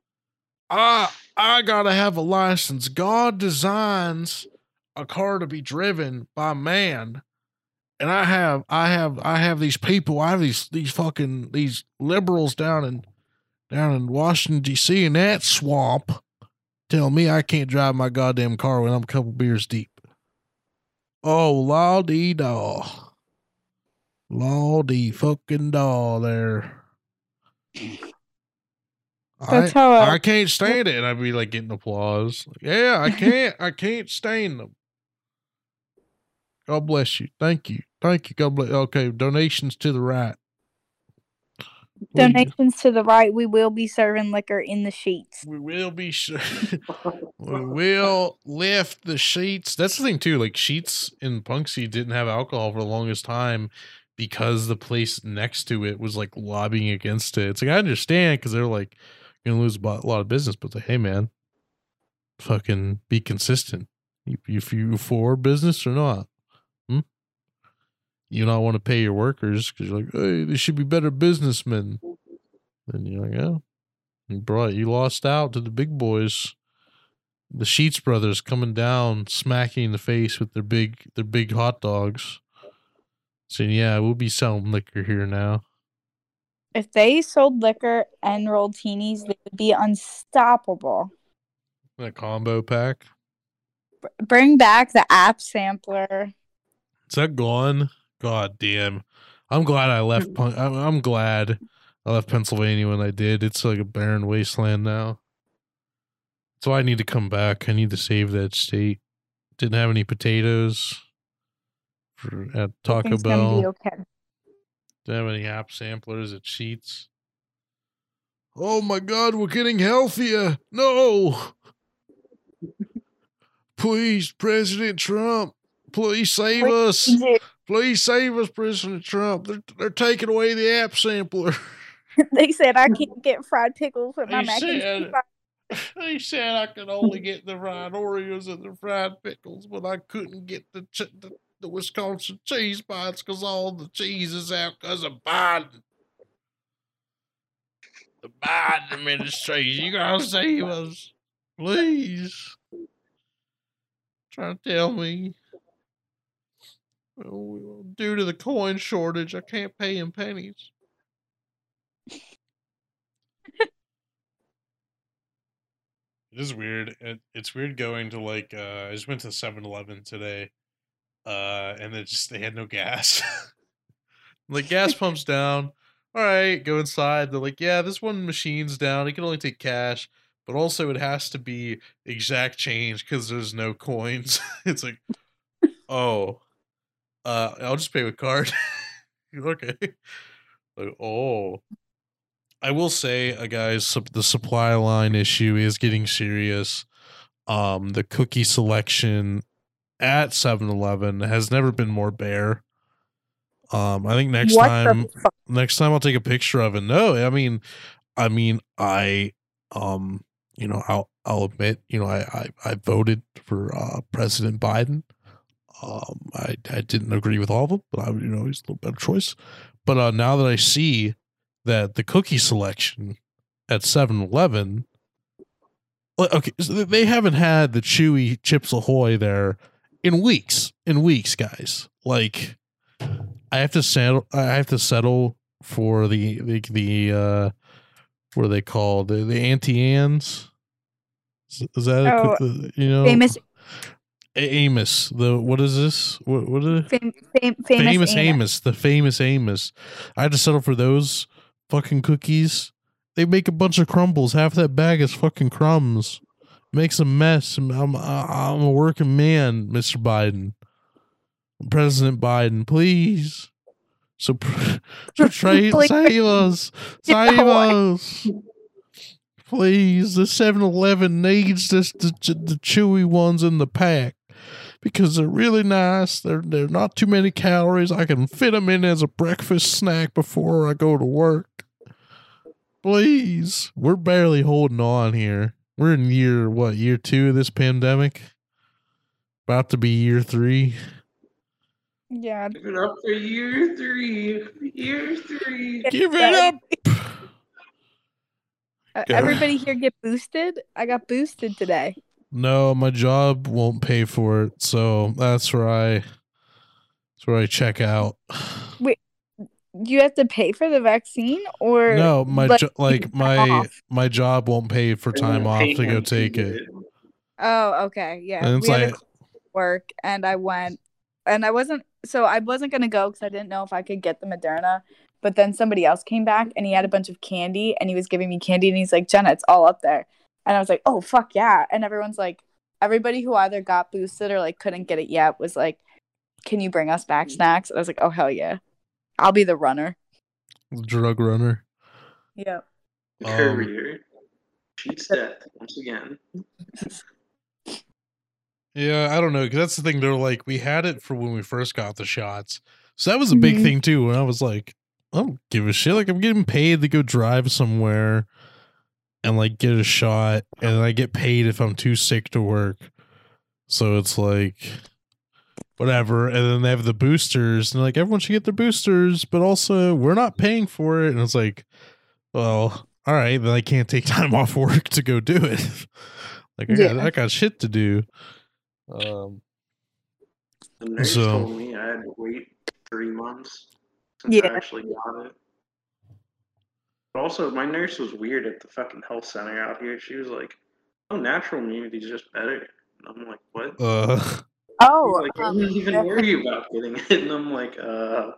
I I gotta have a license. God designs a car to be driven by man. And I have I have I have these people, I have these these fucking these liberals down in down in Washington DC in that swamp tell me I can't drive my goddamn car when I'm a couple beers deep. Oh, lawdy daw. Lawdy fucking daw there. That's I, how, uh, I can't stand it. And I'd be like getting applause. Like, yeah, I *laughs* can't. I can't stand them. God bless you. Thank you. Thank you. God bless. Okay, donations to the right. Donations to the right. We will be serving liquor in the sheets. We will be *laughs* we will lift the sheets. That's the thing too. Like Sheetz in Punxsy didn't have alcohol for the longest time because the place next to it was like lobbying against it. It's like I understand because they're like gonna lose a lot of business, but like, hey man, fucking be consistent. If you for business or not, hmm? you not want to pay your workers because you're like, hey, they should be better businessmen. Then you're like, yeah. You brought you lost out to the big boys. The Sheetz brothers coming down, smacking in the face with their big their big hot dogs. Saying, yeah, we'll be selling liquor here now. If they sold liquor and rolled teenies, they would be unstoppable. The combo pack. B- Bring back the app sampler. Is that gone? God damn. I'm glad I left Pun- hmm. I'm, I'm glad I left Pennsylvania when I did. It's like a barren wasteland now. That's why I need to come back. I need to save that state. Didn't have any potatoes for at Taco Everything's gonna be Bell. okay. Didn't have any app samplers at Sheetz. Oh my god, we're getting healthier. No. Please, President Trump, please save us. Please save us, President Trump. They're, they're taking away the app sampler. *laughs* they said I can't get fried pickles with my They mac and said- cheese. They said I could only get the fried Oreos and the fried pickles, but I couldn't get the ch- the, the Wisconsin cheese bites because all the cheese is out because of Biden. The Biden administration, you gotta save us, please. Trying to tell me, well, due to the coin shortage, I can't pay in pennies. It is weird. It, it's weird going to like uh I just went to 7-Eleven today. Uh and they just they had no gas. *laughs* like gas pumps down. All right, go inside. They're like, "Yeah, this one machine's down. It can only take cash, but also it has to be exact change cuz there's no coins." *laughs* it's like, "Oh. Uh I'll just pay with card." *laughs* okay. Like, "Oh, I will say, uh, guys, the supply line issue is getting serious. Um, the cookie selection at 7-Eleven has never been more bare. Um, I think next what time, next time I'll take a picture of it. No, I mean, I mean, I, um, you know, I'll, I'll admit, you know, I, I, I voted for uh, President Biden. Um, I, I didn't agree with all of them, but I, you know, he's a little better choice. But uh, now that I see that the cookie selection at 7-Eleven well, okay so they haven't had the chewy chips ahoy there in weeks in weeks guys like i have to settle i have to settle for the the, the uh what are they called the, the anti-ans is, is that a Oh, co- the- you know famous, amos the what is this what what is it fam, fam, famous, famous Amos. Amos. the famous Amos. I had to settle for those fucking cookies. They make a bunch of crumbles. Half that bag is fucking crumbs. Makes a mess. I'm I'm, I'm a working man, Mr. Biden, President Biden. Please, so, so try Please. save us, save us. Please, the 7-Eleven needs this the, the chewy ones in the pack because they're really nice. They're they're not too many calories. I can fit them in as a breakfast snack before I go to work. Please, we're barely holding on here. We're in year what year two of this pandemic. About to be year three. Yeah. Give it up for year three. Year three. Give it up. Uh, everybody here get boosted. I got boosted today. No, my job won't pay for it, so that's where I that's where I check out. You have to pay for the vaccine, or No, my like, jo- like my off? my job won't pay for time off to go take it. Oh, okay, yeah. And it's we had a like work, and I went, and I wasn't. So I wasn't gonna go because I didn't know if I could get the Moderna. But then somebody else came back, and he had a bunch of candy, and he was giving me candy, and he's like, "Jenna, it's all up there." And I was like, "Oh fuck yeah!" And everyone's like, everybody who either got boosted or like couldn't get it yet was like, "Can you bring us back snacks?" And I was like, "Oh hell yeah, I'll be the runner." drug runner. Yeah. Um, Courier. Cheats death once again. Yeah, I don't know because that's the thing. They're like, we had it for when we first got the shots, so that was a big Mhm. thing too. And I was like, I don't give a shit. Like I'm getting paid to go drive somewhere and like get a shot, and I get paid if I'm too sick to work. So it's like whatever. And then they have the boosters, and like everyone should get their boosters, but also we're not paying for it. And it's like, well, all right, then I can't take *laughs* time off work to go do it. *laughs* like I got I got shit to do. Um, The nurse So- told me I had to wait three months since Yeah. I actually got it. But also, my nurse was weird at the fucking health center out here. She was like, "Oh, natural immunity is just better." And I'm like, "What?" uh, *laughs* She's Oh, like, I um, didn't even yeah. worry about getting it. And I'm like, uh,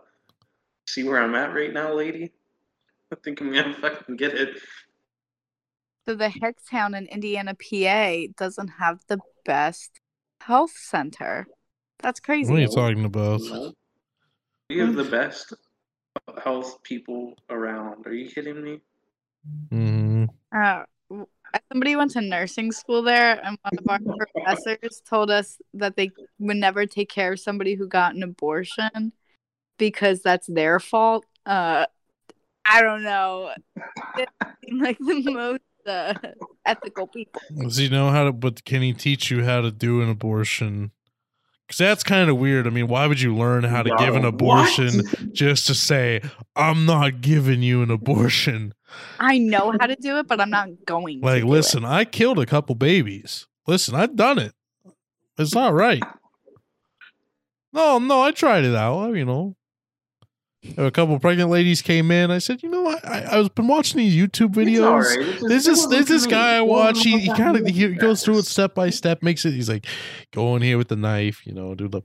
see where I'm at right now, lady? I think I'm gonna fucking get it. So the Hickstown in Indiana, PA doesn't have the best health center. That's crazy. what are you talking about? No. We have the best health people around. Are you kidding me? hmm Uh, w- somebody went to nursing school there, and one of our professors told us that they would never take care of somebody who got an abortion because that's their fault. Uh, I don't know. They seem like the most uh, ethical people. Does he know how to? But can he teach you how to do an abortion? Because that's kind of weird. I mean, why would you learn how to give an abortion what? just to say I'm not giving you an abortion? I know how to do it, but I'm not going. Like, to do listen, it. I killed a couple babies. Listen, I've done it. It's not right. No, no, I tried it out. You know, a couple pregnant ladies came in. I said, you know, what? I I was been watching these YouTube videos. alright. It's There's this it there's this guy I watch. He, he *laughs* kind of he goes through it step by step. Makes it. He's like, go in here with the knife. You know, do the.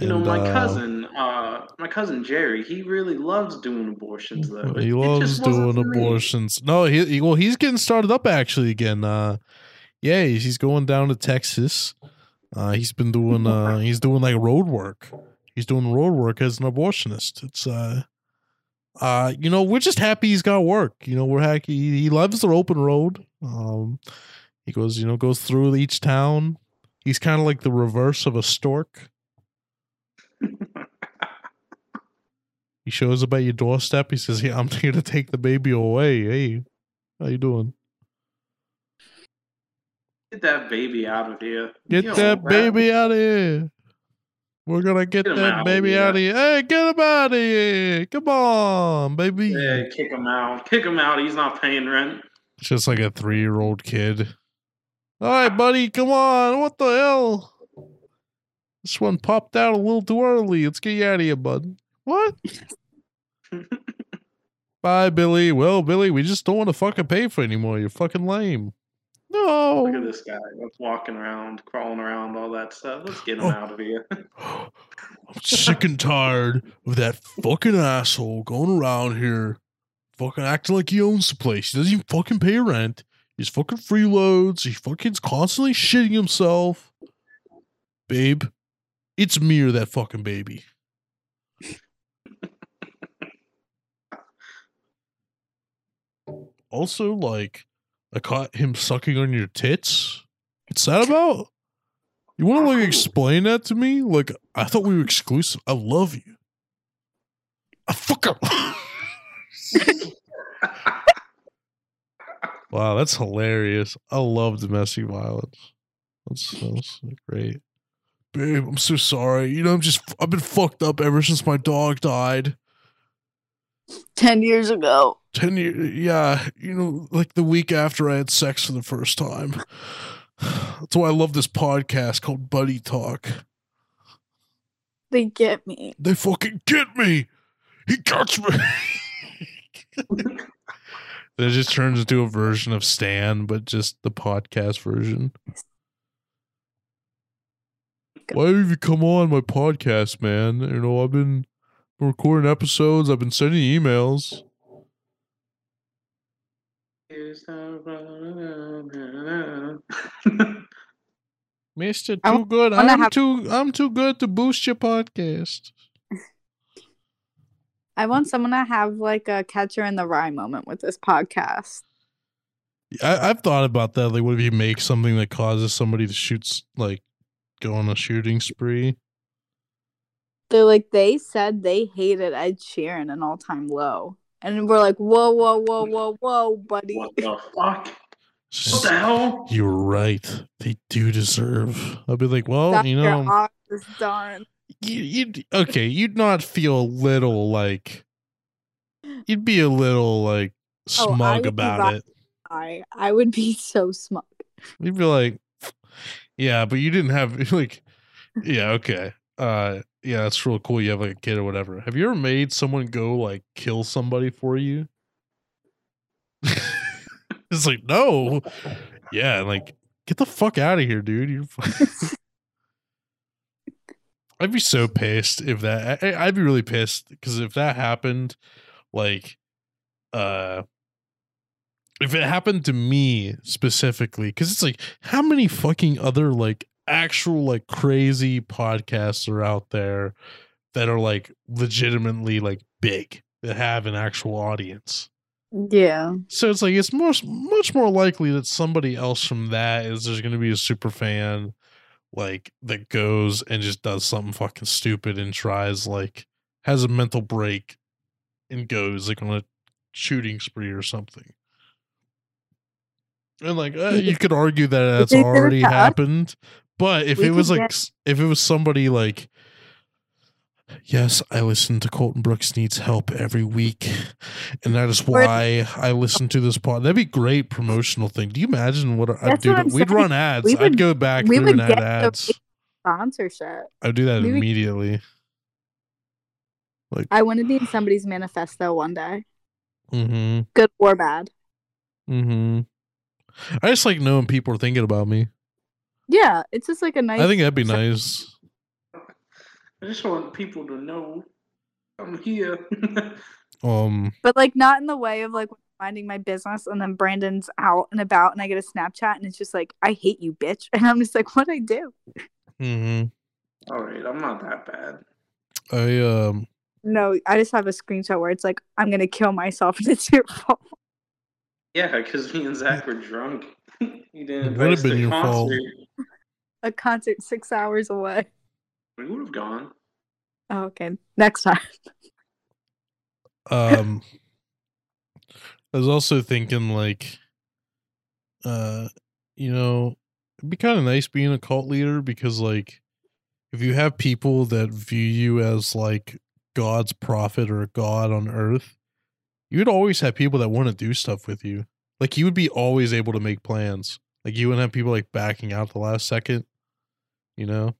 You know, and, my uh, cousin, uh, my cousin Jerry, he really loves doing abortions. Though He It loves wasn't doing abortions. No, he, he well, he's getting started up actually again. Uh, yeah, he's, he's going down to Texas. Uh, he's been doing uh, *laughs* he's doing like road work. He's doing road work as an abortionist. It's uh, uh, you know, we're just happy he's got work. You know, we're happy he, he loves the open road. Um, he goes, you know, goes through each town. He's kind of like the reverse of a stork. He shows up at your doorstep. He says, "Yeah, I'm *laughs* here to take the baby away. Hey, how you doing? Get that baby out of here. Get that baby out of here. We're gonna get Get that out baby here. out of here. Hey, get him out of here! Come on, baby." Yeah, kick him out. Kick him out. He's not paying rent. It's just like a three-year-old kid. All right, buddy, come on. What the hell? This one popped out a little too early. Let's get you out of here, bud. What? *laughs* Bye, Billy. Well, Billy, we just don't want to fucking pay for it anymore. You're fucking lame. No. Look at this guy that's walking around, crawling around, all that stuff. Let's get him Oh. out of here. *gasps* I'm sick and tired of that fucking asshole going around here, fucking acting like he owns the place. He doesn't even fucking pay rent. He's fucking freeloads. He fucking's constantly shitting himself. Babe, it's me or that fucking baby. Also, like, I caught him sucking on your tits. What's that about? You want to like explain that to me? Like, I thought we were exclusive. I love you. I fuck up. *laughs* wow, that's hilarious. I love domestic violence. That's, that's great. Babe, I'm so sorry. You know, I'm just, I've been fucked up ever since my dog died. Ten years ago. 10 years yeah you know like the week after i had sex for the first time. That's why i love this podcast called buddy talk. They get me. they fucking get me. He gets me. *laughs* It just turns into a version of stan but just the podcast version. Why have you come on my podcast man? You know i've been recording episodes i've been sending emails Here's the *laughs* Mister I Too Good. wanna I'm have- too I'm too good to boost your podcast. I want someone to have like a catcher in the rye moment with this podcast. I, I've thought about that. Like, what if you make something that causes somebody to shoot, like, go on a shooting spree? They're like they said they hated Ed Sheeran an all time low. And we're like, whoa, whoa, whoa, whoa, whoa, buddy. what the fuck? What the hell? You're right. They do deserve. I'll be like, well, Dr. you know, Oz is done. you, you'd okay. You'd not feel a little like, you'd be a little like Oh, smug would be about it. I I would be so smug. You'd be like, yeah, but you didn't have *laughs* like, yeah, okay, uh, yeah, that's real cool. You have like a kid or whatever. Have you ever made someone go like kill somebody for you? *laughs* it's like no, yeah, like get the fuck out of here, dude. You're. *laughs* I'd be so pissed if that. I, I'd be really pissed because if that happened, like, uh, if it happened to me specifically, because it's like, how many fucking other like actual like crazy podcasts are out there that are like legitimately like big that have an actual audience? Yeah. So it's like it's much much more likely that somebody else from that is there's going to be a super fan like that goes and just does something fucking stupid and tries like has a mental break and goes like on a shooting spree or something. And like uh, *laughs* you could argue that that's they did it already happened, but if we it was like get- if it was somebody like Yes, I listen to Colton Brooks needs help every week, and that is why I listen to this pod. That'd be great promotional thing. Do you imagine what I'd do? We'd saying. run ads. We I'd go back we through would and add get ads. Sponsorship. I'd do that we would- immediately. I want to be in somebody's manifesto one day. Mm-hmm. Good or bad. Mm-hmm. I just like knowing people are thinking about me. Yeah, it's just like a nice. I think that'd be nice. I just want people to know I'm here. *laughs* Um, but like not in the way of like minding my business and then Brandon's out and about and I get a Snapchat and it's just like I hate you, bitch, *laughs* and I'm just like, what I do? Mm-hmm. All right, I'm not that bad. I um, No, I just have a screenshot where it's like I'm gonna kill myself and it's your fault. Yeah, because me and Zach were drunk. *laughs* you didn't It would've invite us been to your fault. Concert. A concert six hours away. We would have gone. Oh, okay, next time. *laughs* um, I was also thinking like, uh, you know, it'd be kind of nice being a cult leader because like, if you have people that view you as like God's prophet or a god on earth, you would always have people that want to do stuff with you. Like you would be always able to make plans. Like you wouldn't have people like backing out the last second. You know,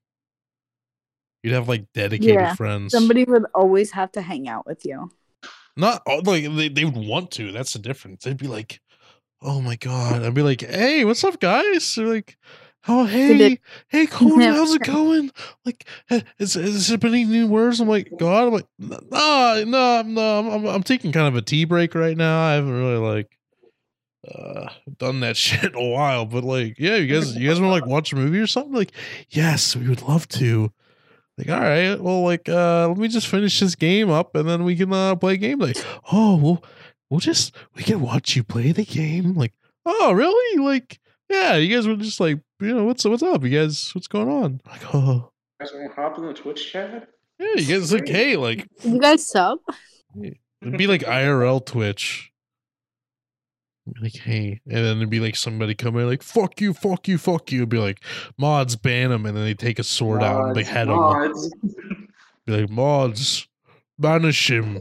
you'd have like dedicated Yeah, friends. Somebody would always have to hang out with you. Not like they, they would want to. That's the difference. They'd be like, "Oh my god!" I'd be like, "Hey, what's up, guys?" They're like, "Oh, hey, hey, Colton, *laughs* Yeah. how's it going? Like, is is there been any new words?" I'm like, "God," I'm like, "No, no, no, I'm, I'm I'm taking kind of a tea break right now. I haven't really like." Uh, done that *laughs* shit in a while, but like, yeah, you guys, you guys want to like watch a movie or something? Like, yes, we would love to. Like, all right, well, like, uh, let me just finish this game up and then we can uh play a game. Like, oh, we'll we'll just we can watch you play the game. Like, oh, really? Like, yeah, you guys were just like, you know, what's what's up? You guys, what's going on? Like, *laughs* oh, You guys want to hop in the Twitch chat? yeah, you guys like, hey, like, You guys sub? it'd be like IRL Twitch. Be Like, hey, and then there'd be like somebody come in like, fuck you, fuck you, fuck you. It'd be like, mods ban them, and then they take a sword out and they Mods, head them. mods. Be like, mods, banish him.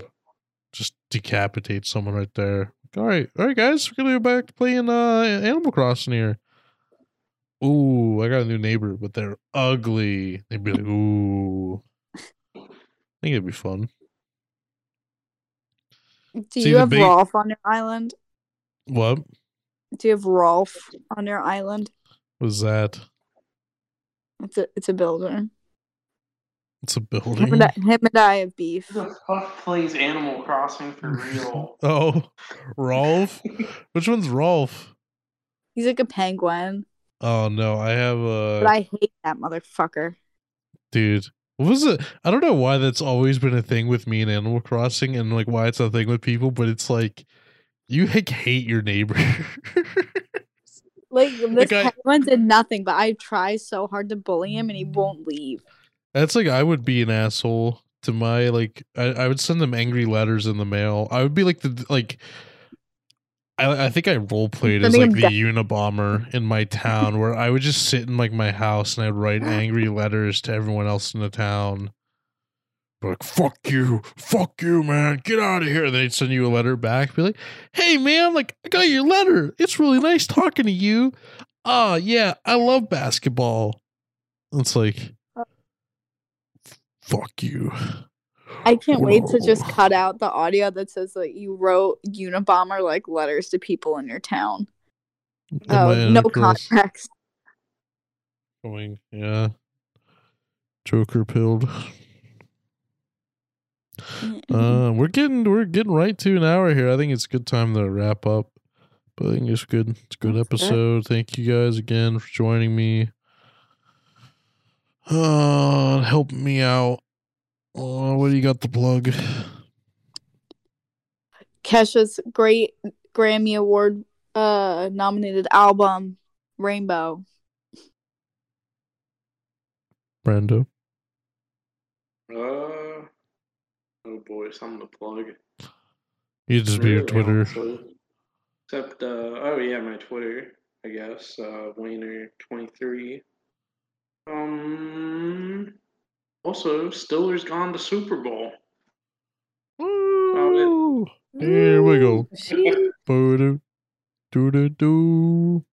Just decapitate someone right there. All right, all right, guys, we're gonna go back to playing uh Animal Crossing here. Ooh, I got a new neighbor, but they're ugly. They'd be like, ooh. I think it'd be fun. Do See, you the have bait- Rolf on your island? What Do you have Rolf on your island? was that? It's a it's a builder. It's a Him building. and, I, him and I have beef. Who the fuck plays Animal Crossing for real? *laughs* Oh, Rolf. Which one's Rolf? He's like a penguin, Oh no, I have a but I hate that motherfucker. dude. What was it? I don't know why that's always been a thing with me in Animal Crossing, and like why it's a thing with people. But it's like you like hate your neighbor. *laughs* Like this I- penguin did nothing, but I try so hard to bully him, and he won't leave. That's like I would be an asshole to my like I, I would send them angry letters in the mail. I would be like the like I I think I role played as like the Unabomber in my town where I would just sit in like my house and I'd write *gasps* angry letters to everyone else in the town. Like fuck you, fuck you, man, get out of here. And they'd send you a letter back, be like, "Hey, man, like I got your letter. It's really nice talking to you. Oh yeah, I love basketball." It's like, fuck you. I can't wait to just cut out the audio that says that you wrote Unabomber like letters to people in your town. Oh, I no in a cross- context. Going, yeah. Joker pilled. Uh, we're getting we're getting right to an hour here. I think it's a good time to wrap up. But I think it's good. It's a good That's good. episode. Thank you guys again for joining me. Uh, help me out. Uh, what do you got the plug? Kesha's great Grammy Award uh nominated album, Rainbow. Brando. Uh, boy, something to plug. You just be your Twitter. honestly. Except, uh, oh yeah, my Twitter, I guess. Uh, Wayner23. Um. Also, Steelers gone to Super Bowl. Woo! Here we go. Shit. Boo-doo, doo-doo-doo.